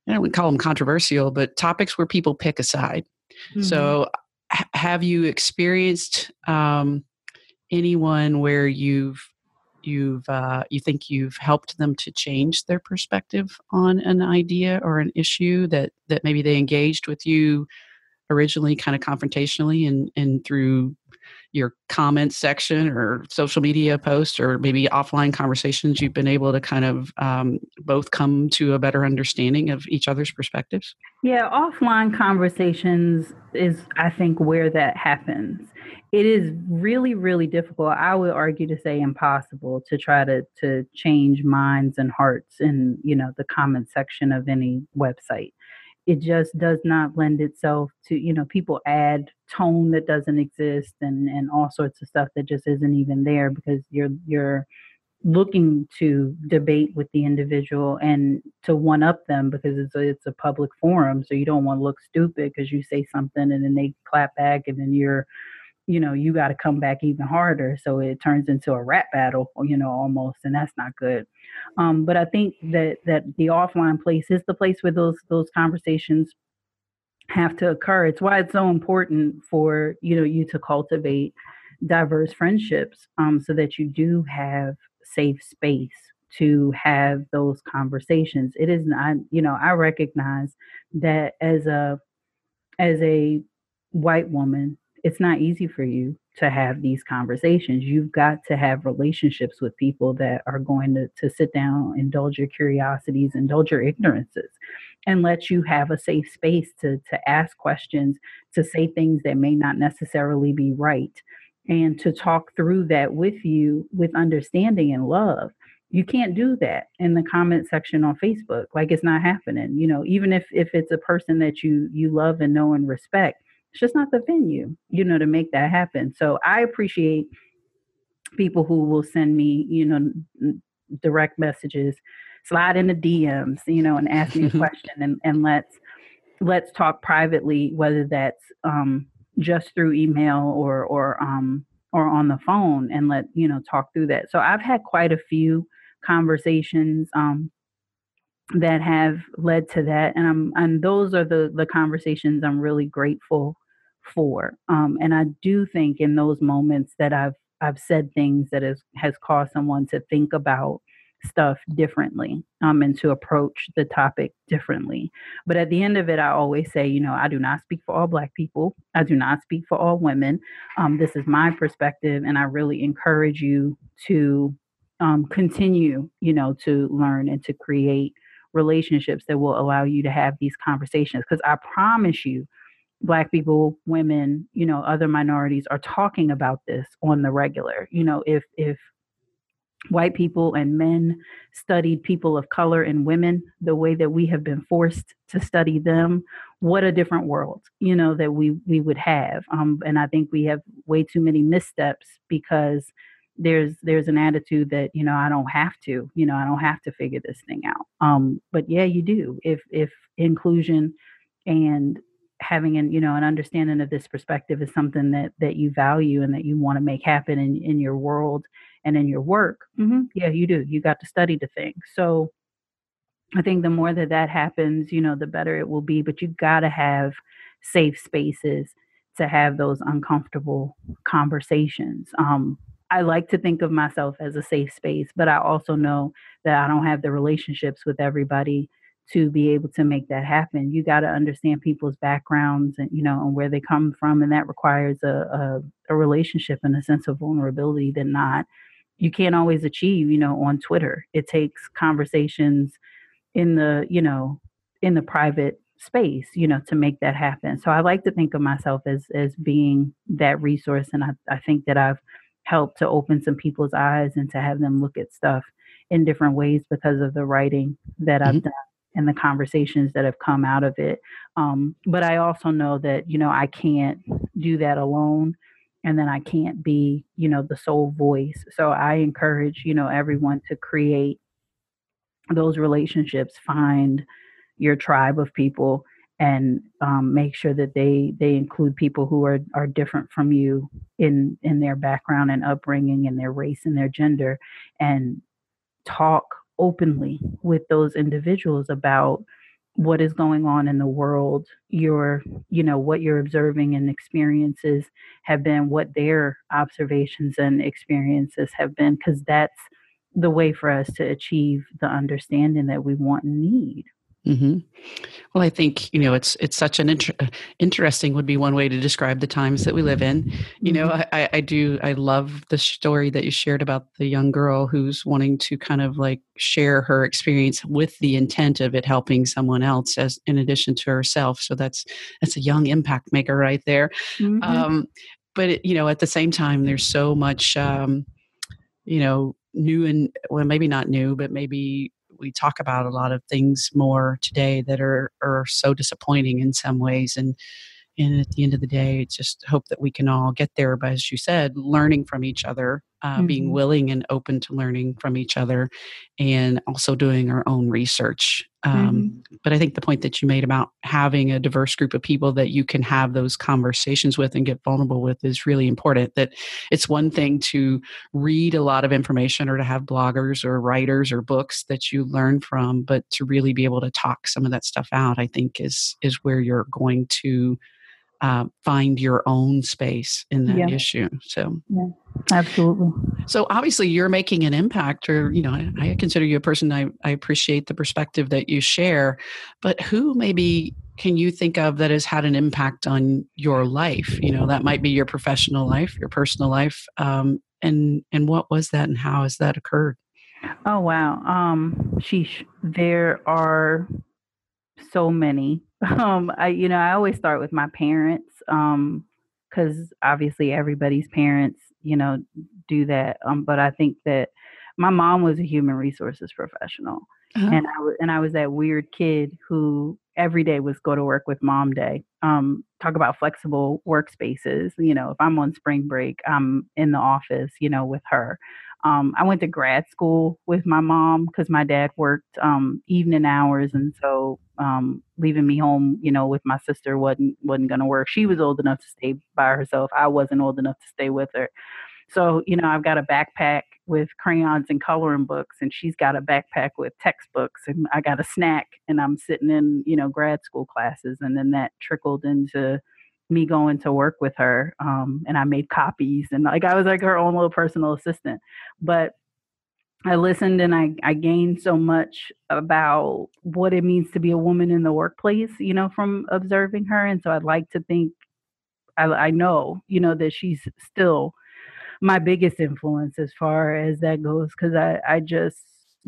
I don't call them controversial, but topics where people pick a side. Mm-hmm. So have you experienced um, anyone where you've you've uh, you think you've helped them to change their perspective on an idea or an issue that that maybe they engaged with you originally kind of confrontationally and and through your comments section or social media posts or maybe offline conversations you've been able to kind of um, both come to a better understanding of each other's perspectives? Yeah offline conversations is i think where that happens. It is really really difficult i would argue to say impossible to try to to change minds and hearts in you know the comment section of any website it just does not lend itself to you know people add tone that doesn't exist and and all sorts of stuff that just isn't even there because you're you're looking to debate with the individual and to one up them because it's a, it's a public forum. So you don't want to look stupid because you say something and then they clap back and then you're you know you got to come back even harder so it turns into a rap battle you know almost and that's not good. Um, but i think that that the offline place is the place where those those conversations have to occur. It's why it's so important for you know you to cultivate diverse friendships um, so that you do have safe space to have those conversations. It is not you know i recognize that as a as a white woman it's not easy for you to have these conversations. You've got to have relationships with people that are going to, to sit down, indulge your curiosities, indulge your ignorances, and let you have a safe space to, to ask questions, to say things that may not necessarily be right, and to talk through that with you with understanding and love. You can't do that in the comment section on Facebook. Like it's not happening. You know, even if if it's a person that you you love and know and respect, it's just not the venue, you know, to make that happen. So I appreciate people who will send me, you know, direct messages, slide in the DMs, you know, and ask me a question and, and let's let's talk privately, whether that's um, just through email or or um, or on the phone, and let you know talk through that. So I've had quite a few conversations um, that have led to that, and I'm and those are the the conversations I'm really grateful for. Um, and I do think in those moments that I've I've said things that has has caused someone to think about stuff differently um, and to approach the topic differently. But at the end of it, I always say, you know, I do not speak for all Black people. I do not speak for all women. Um, this is my perspective, and I really encourage you to um, continue, you know, to learn and to create relationships that will allow you to have these conversations. Because I promise you, black people women you know other minorities are talking about this on the regular. You know if if white people and men studied people of color and women the way that we have been forced to study them what a different world you know that we we would have. Um, and i think we have way too many missteps because there's there's an attitude that you know i don't have to you know i don't have to figure this thing out. Um, but yeah you do. If if inclusion and having an you know an understanding of this perspective is something that that you value and that you want to make happen in in your world and in your work. Mm-hmm, yeah you do. You got to study the thing. So i think the more that that happens you know the better it will be but you got to have safe spaces to have those uncomfortable conversations. Um I like to think of myself as a safe space, but I also know that I don't have the relationships with everybody to be able to make that happen. You got to understand people's backgrounds and you know and where they come from, and that requires a, a, a relationship and a sense of vulnerability that not you can't always achieve. You know, on Twitter, it takes conversations in the you know in the private space you know to make that happen so i like to think of myself as as being that resource and i, I think that i've helped to open some people's eyes and to have them look at stuff in different ways because of the writing that i've mm-hmm. done and the conversations that have come out of it. Um, but I also know that, you know, I can't do that alone and then I can't be, you know, the sole voice. So I encourage, you know, everyone to create those relationships, find your tribe of people and um, make sure that they they include people who are are different from you in in their background and upbringing and their race and their gender and talk openly with those individuals about what is going on in the world your you know what you're observing and experiences have been what their observations and experiences have been because that's the way for us to achieve the understanding that we want and need Mm-hmm. Well, I think you know it's it's such an inter- interesting would be one way to describe the times that we live in. You know, mm-hmm. I, I do I love the story that you shared about the young girl who's wanting to kind of like share her experience with the intent of it helping someone else as in addition to herself. So that's that's a young impact maker right there. Mm-hmm. Um, but it, you know, at the same time, there's so much. Um, you know new and well maybe not new but maybe we talk about a lot of things more today that are are so disappointing in some ways and and at the end of the day it's just hope that we can all get there but as you said learning from each other uh, mm-hmm. being willing and open to learning from each other and also doing our own research um, mm-hmm. but i think the point that you made about having a diverse group of people that you can have those conversations with and get vulnerable with is really important that it's one thing to read a lot of information or to have bloggers or writers or books that you learn from but to really be able to talk some of that stuff out i think is is where you're going to uh, find your own space in that yeah. issue. So, yeah, absolutely. So, obviously, you're making an impact, or, you know, I, I consider you a person, I, I appreciate the perspective that you share, but who maybe can you think of that has had an impact on your life? You know, that might be your professional life, your personal life. Um, and, and what was that and how has that occurred? Oh, wow. Um, sheesh, there are so many um, I, you know, I always start with my parents, um, because obviously everybody's parents, you know, do that. Um, but I think that my mom was a human resources professional, uh-huh. and I was, and I was that weird kid who every day was go to work with mom day. Um, talk about flexible workspaces. You know, if I'm on spring break, I'm in the office, you know, with her. Um, I went to grad school with my mom because my dad worked um, evening hours, and so um, leaving me home, you know, with my sister wasn't wasn't going to work. She was old enough to stay by herself. I wasn't old enough to stay with her. So, you know, I've got a backpack with crayons and coloring books, and she's got a backpack with textbooks, and I got a snack, and I'm sitting in, you know, grad school classes. And then that trickled into me going to work with her. Um, and I made copies, and like I was like her own little personal assistant. But I listened and I, I gained so much about what it means to be a woman in the workplace, you know, from observing her. And so I'd like to think, I, I know, you know, that she's still my biggest influence as far as that goes because I, I just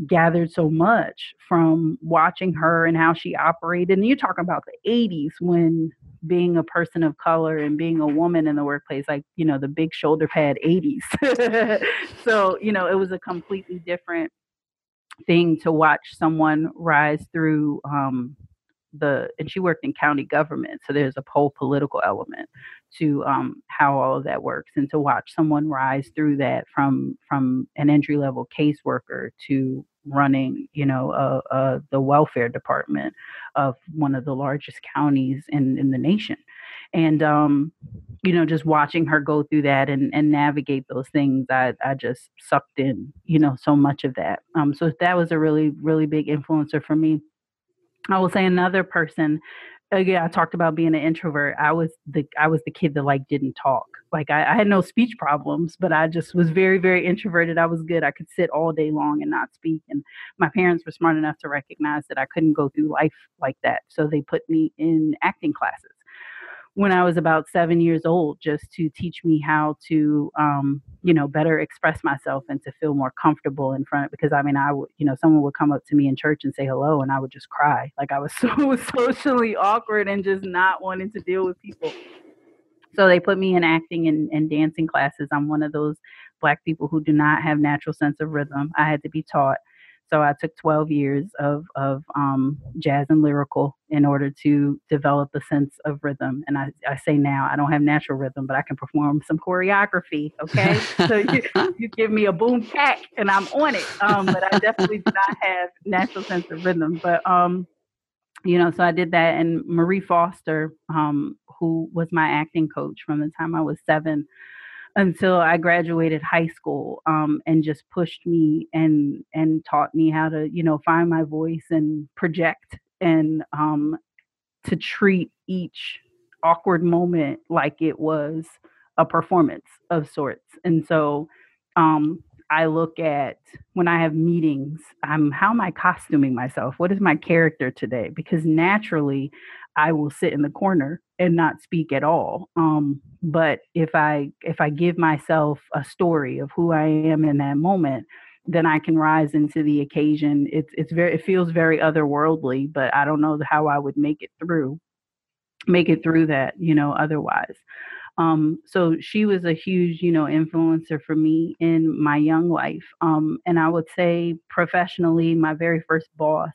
gathered so much from watching her and how she operated. And you're talking about the 80s when being a person of color and being a woman in the workplace, like, you know, the big shoulder pad 80s. so, you know, it was a completely different thing to watch someone rise through um, the and she worked in county government so there's a whole political element to um, how all of that works and to watch someone rise through that from from an entry level caseworker to running you know uh, uh, the welfare department of one of the largest counties in in the nation and um, you know just watching her go through that and, and navigate those things I, I just sucked in you know so much of that um, so that was a really really big influencer for me I will say another person. Again, I talked about being an introvert. I was the I was the kid that like didn't talk. Like I, I had no speech problems, but I just was very very introverted. I was good. I could sit all day long and not speak. And my parents were smart enough to recognize that I couldn't go through life like that, so they put me in acting classes when I was about seven years old, just to teach me how to, um, you know, better express myself and to feel more comfortable in front. Because I mean, I would, you know, someone would come up to me in church and say hello, and I would just cry, like I was so socially awkward and just not wanting to deal with people. So they put me in acting and, and dancing classes. I'm one of those black people who do not have natural sense of rhythm. I had to be taught. So I took 12 years of, of um, jazz and lyrical in order to develop a sense of rhythm. And I, I say now, I don't have natural rhythm, but I can perform some choreography. Okay. so you, you give me a boom pack and I'm on it. Um, but I definitely do not have natural sense of rhythm. But, um, you know, so I did that. And Marie Foster, um, who was my acting coach from the time I was seven, until I graduated high school um, and just pushed me and and taught me how to you know find my voice and project and um, to treat each awkward moment like it was a performance of sorts and so um, I look at when I have meetings, I'm how am I costuming myself? What is my character today? Because naturally I will sit in the corner and not speak at all. Um, but if I if I give myself a story of who I am in that moment, then I can rise into the occasion. It's it's very it feels very otherworldly, but I don't know how I would make it through, make it through that, you know, otherwise. Um, so she was a huge, you know, influencer for me in my young life. Um, and I would say professionally, my very first boss,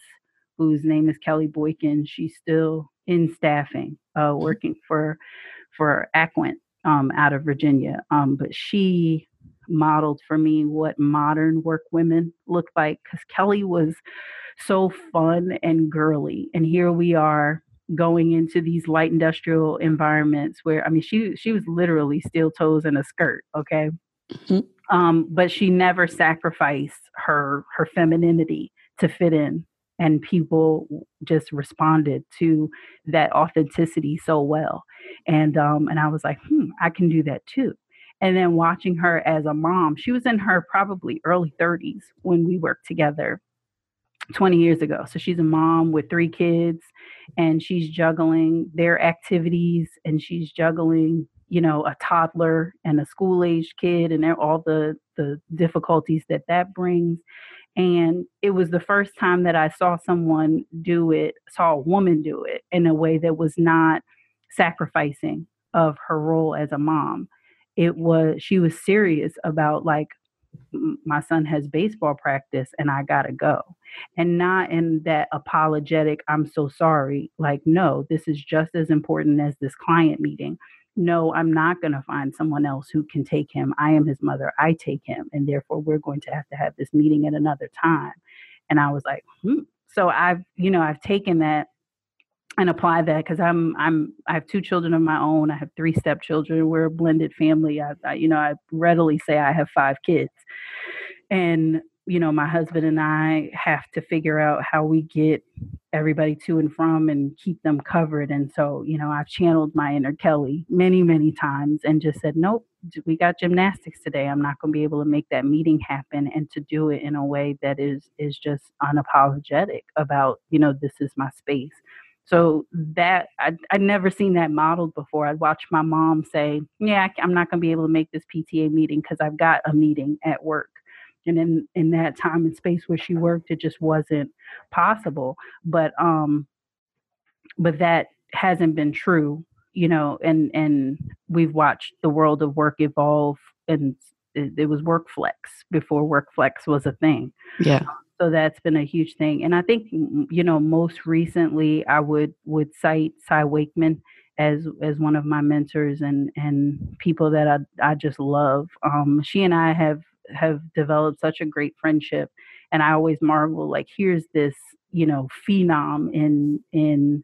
whose name is Kelly Boykin, she's still in staffing, uh, mm-hmm. working for for Aquint um, out of Virginia. Um, but she modeled for me what modern work women look like because Kelly was so fun and girly, and here we are going into these light industrial environments where I mean she she was literally steel toes in a skirt, okay. Mm-hmm. Um, but she never sacrificed her her femininity to fit in and people just responded to that authenticity so well. And um and i was like hmm i can do that too. And then watching her as a mom she was in her probably early 30s when we worked together 20 years ago. So she's a mom with three kids and she's juggling their activities and she's juggling you know a toddler and a school age kid and all the the difficulties that that brings and it was the first time that I saw someone do it, saw a woman do it in a way that was not sacrificing of her role as a mom. It was, she was serious about like my son has baseball practice and I got to go. And not in that apologetic, I'm so sorry. Like, no, this is just as important as this client meeting. No, I'm not going to find someone else who can take him. I am his mother. I take him. And therefore, we're going to have to have this meeting at another time. And I was like, hmm. So I've, you know, I've taken that and apply that because I'm I'm I have two children of my own. I have three stepchildren. We're a blended family. I, I, you know I readily say I have five kids, and you know my husband and I have to figure out how we get everybody to and from and keep them covered. And so you know I've channeled my inner Kelly many many times and just said nope. We got gymnastics today. I'm not going to be able to make that meeting happen, and to do it in a way that is is just unapologetic about you know this is my space so that I, I'd never seen that modeled before. I'd watched my mom say, "Yeah, I'm not going to be able to make this PTA meeting because I've got a meeting at work." And in in that time and space where she worked, it just wasn't possible. But um, but that hasn't been true, you know. And and we've watched the world of work evolve, and it, it was WorkFlex before WorkFlex was a thing. Yeah so that's been a huge thing and i think you know most recently i would would cite cy wakeman as as one of my mentors and and people that i, I just love um, she and i have have developed such a great friendship and i always marvel like here's this you know phenom in in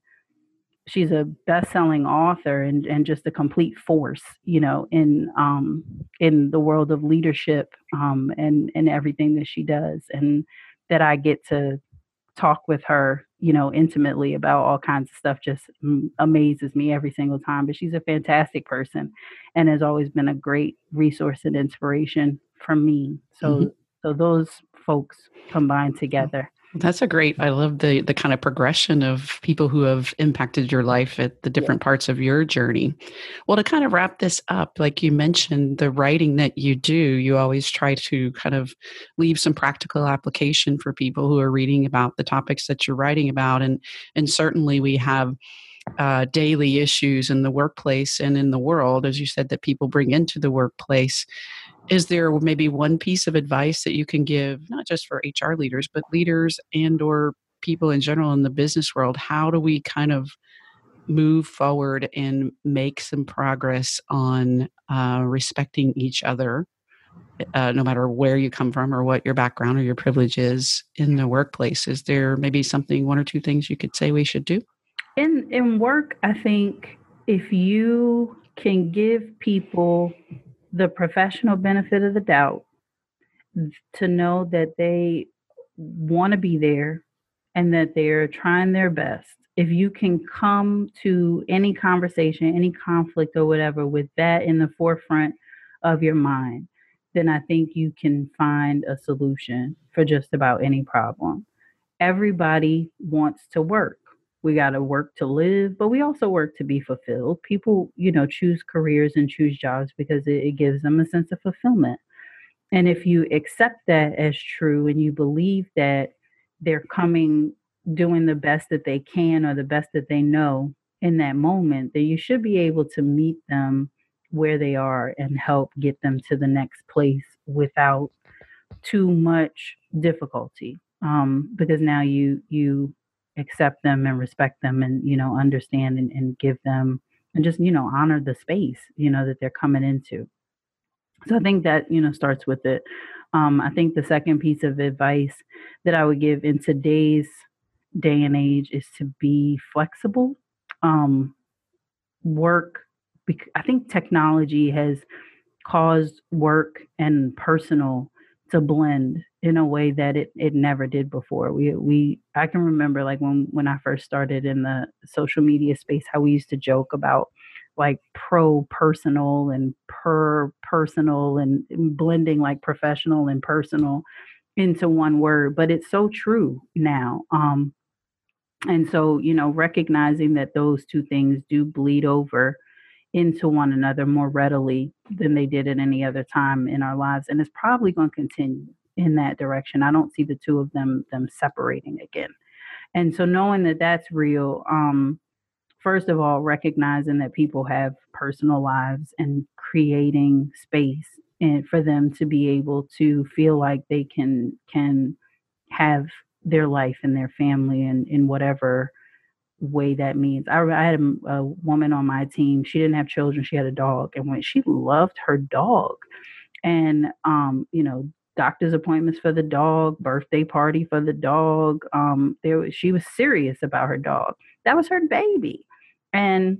she's a best-selling author and, and just a complete force you know in um in the world of leadership um and and everything that she does and that I get to talk with her, you know, intimately about all kinds of stuff just amazes me every single time. But she's a fantastic person and has always been a great resource and inspiration for me. So mm-hmm. so those folks combined together that's a great. I love the the kind of progression of people who have impacted your life at the different yeah. parts of your journey. Well, to kind of wrap this up, like you mentioned, the writing that you do, you always try to kind of leave some practical application for people who are reading about the topics that you're writing about, and and certainly we have uh, daily issues in the workplace and in the world, as you said, that people bring into the workplace is there maybe one piece of advice that you can give not just for hr leaders but leaders and or people in general in the business world? How do we kind of move forward and make some progress on uh, respecting each other uh, no matter where you come from or what your background or your privilege is in the workplace? Is there maybe something one or two things you could say we should do? In in work i think if you can give people the professional benefit of the doubt to know that they want to be there and that they're trying their best. If you can come to any conversation, any conflict or whatever with that in the forefront of your mind, then I think you can find a solution for just about any problem. Everybody wants to work we got to work to live, but we also work to be fulfilled. People, you know, choose careers and choose jobs because it, it gives them a sense of fulfillment. And if you accept that as true and you believe that they're coming doing the best that they can or the best that they know in that moment, then you should be able to meet them where they are and help get them to the next place without too much difficulty um, because now you you accept them and respect them and you know understand and, and give them and just you know honor the space you know that they're coming into. So i think that you know starts with it. Um, i think the second piece of advice that i would give in today's day and age is to be flexible um, work i think technology has caused work and personal to blend in a way that it, it never did before. We we I can remember like when when I first started in the social media space how we used to joke about like pro personal and per personal and blending like professional and personal into one word but it's so true now um and so you know recognizing that those two things do bleed over into one another more readily than they did at any other time in our lives and it's probably going to continue in that direction. I don't see the two of them them separating again. And so knowing that that's real um first of all recognizing that people have personal lives and creating space and for them to be able to feel like they can can have their life and their family and in whatever way that means. I, I had a, a, woman on my team. She didn't have children. She had a dog, and when she loved her dog, and um, you know, doctor's appointments for the dog, birthday party for the dog. Um, there was, she was serious about her dog. That was her baby, and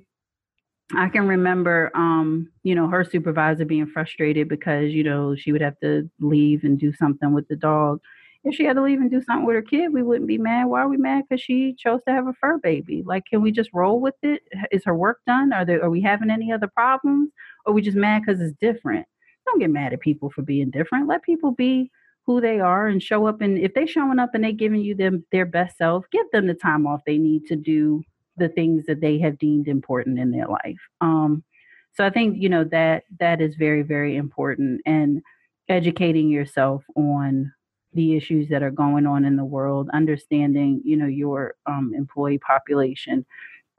I can remember, um, you know, her supervisor being frustrated because you know she would have to leave and do something with the dog if she had to leave and do something with her kid, we wouldn't be mad. Why are we mad? Because she chose to have a fur baby. Like, can we just roll with it? Is her work done? Are there are we having any other problems? Or we just mad because it's different? Don't get mad at people for being different. Let people be who they are and show up. And if they showing up and they giving you them their best self, give them the time off they need to do the things that they have deemed important in their life. Um, so I think you know that that is very very important and educating yourself on the issues that are going on in the world, understanding, you know, your um, employee population.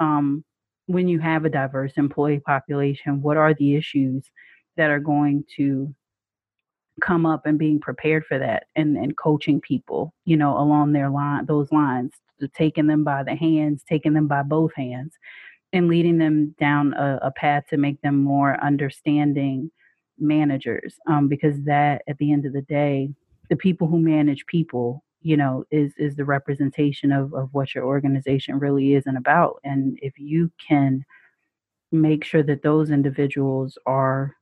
Um, when you have a diverse employee population, what are the issues that are going to come up and being prepared for that and, and coaching people, you know, along their line, those lines, taking them by the hands, taking them by both hands and leading them down a, a path to make them more understanding managers. Um, because that at the end of the day, the people who manage people you know is is the representation of of what your organization really is and about and if you can make sure that those individuals are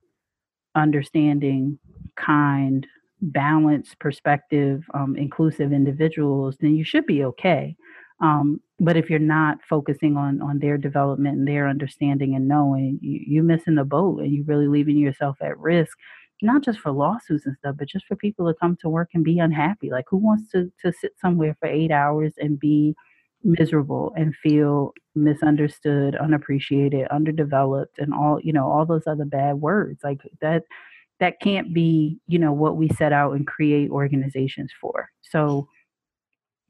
understanding kind balanced perspective um, inclusive individuals then you should be okay. Um, but if you're not focusing on on their development and their understanding and knowing you, you're missing the boat and you're really leaving yourself at risk not just for lawsuits and stuff, but just for people to come to work and be unhappy. Like who wants to to sit somewhere for eight hours and be miserable and feel misunderstood, unappreciated, underdeveloped, and all you know all those other bad words like that. That can't be you know what we set out and create organizations for. So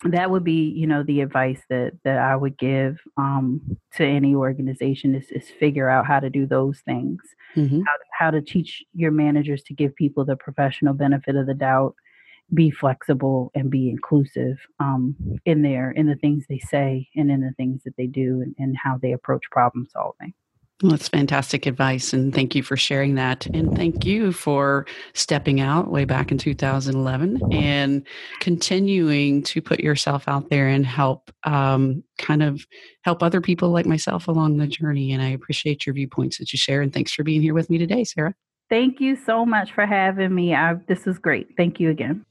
that would be you know the advice that that i would give um, to any organization is, is figure out how to do those things mm-hmm. how, how to teach your managers to give people the professional benefit of the doubt be flexible and be inclusive um, in their in the things they say and in the things that they do and, and how they approach problem solving well, that's fantastic advice. And thank you for sharing that. And thank you for stepping out way back in 2011 and continuing to put yourself out there and help um, kind of help other people like myself along the journey. And I appreciate your viewpoints that you share. And thanks for being here with me today, Sarah. Thank you so much for having me. I, this is great. Thank you again.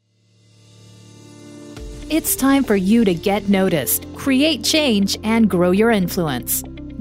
It's time for you to get noticed, create change, and grow your influence.